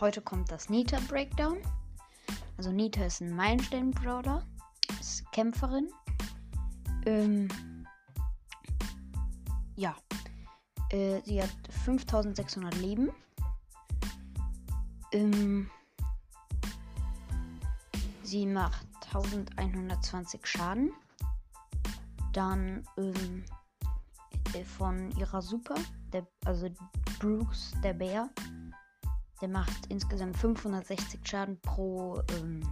heute kommt das Nita Breakdown. Also Nita ist ein Meilenstein-Brawler, ist Kämpferin. Ähm, ja. Äh, sie hat 5600 Leben. Ähm, sie macht 1120 Schaden. Dann ähm, äh, von ihrer Super, der, also Bruce, der Bär, der macht insgesamt 560 Schaden pro ähm,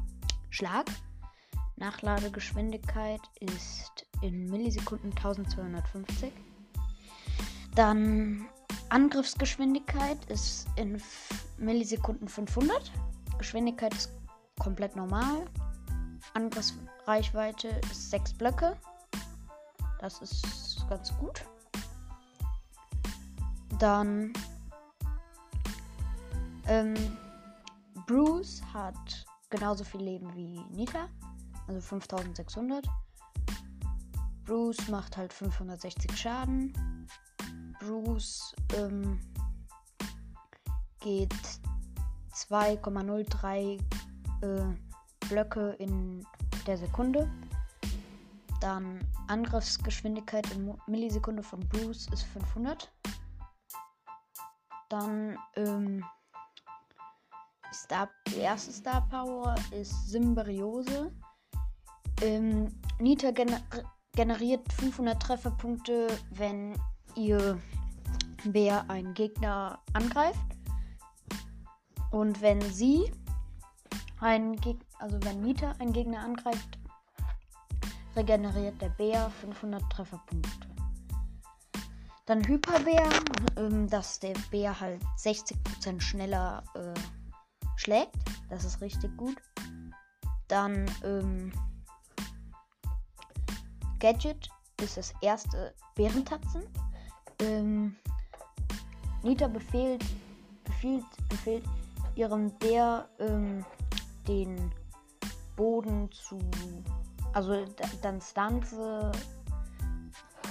Schlag. Nachladegeschwindigkeit ist in Millisekunden 1250. Dann Angriffsgeschwindigkeit ist in Millisekunden 500. Geschwindigkeit ist komplett normal. Angriffsreichweite ist 6 Blöcke. Das ist ganz gut. Dann ähm, Bruce hat genauso viel Leben wie Nita, also 5600. Bruce macht halt 560 Schaden. Bruce ähm, geht 2,03 äh, Blöcke in der Sekunde. Dann Angriffsgeschwindigkeit in Millisekunde von Bruce ist 500. Dann ähm, Star, die erste Star Power ist Symbiose. Ähm, Nita gener generiert 500 Trefferpunkte, wenn ihr Bär einen Gegner angreift. Und wenn sie einen Gegner, also wenn Nita einen Gegner angreift, regeneriert der Bär 500 Trefferpunkte. Dann Hyperbär, ähm, dass der Bär halt 60% schneller äh, schlägt. Das ist richtig gut. Dann ähm, Gadget ist das erste Bärentatzen. Ähm, Nita befehlt, befiehlt, befehlt ihrem Bär ähm, den Boden zu. Also dann stunt sie.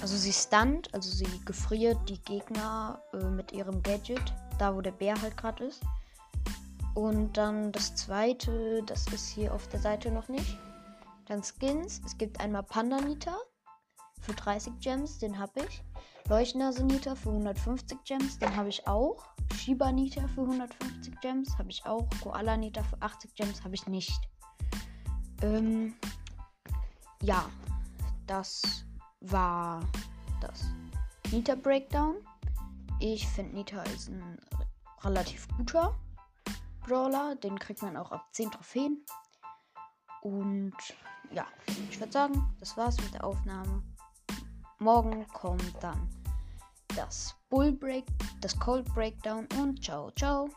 Also sie stunt, also sie gefriert die Gegner äh, mit ihrem Gadget, da wo der Bär halt gerade ist. Und dann das zweite, das ist hier auf der Seite noch nicht. Dann Skins. Es gibt einmal Panda Nita für 30 Gems, den habe ich. Leuchtnase Nita für 150 Gems, den habe ich auch. Shiba Nita für 150 Gems habe ich auch. Koala Nita für 80 Gems habe ich nicht. Ähm, ja, das war das Nita Breakdown. Ich finde Nita ist ein relativ guter. Brawler. Den kriegt man auch ab 10 Trophäen. Und ja, ich würde sagen, das war's mit der Aufnahme. Morgen kommt dann das Bull Break, das Cold Breakdown und ciao, ciao.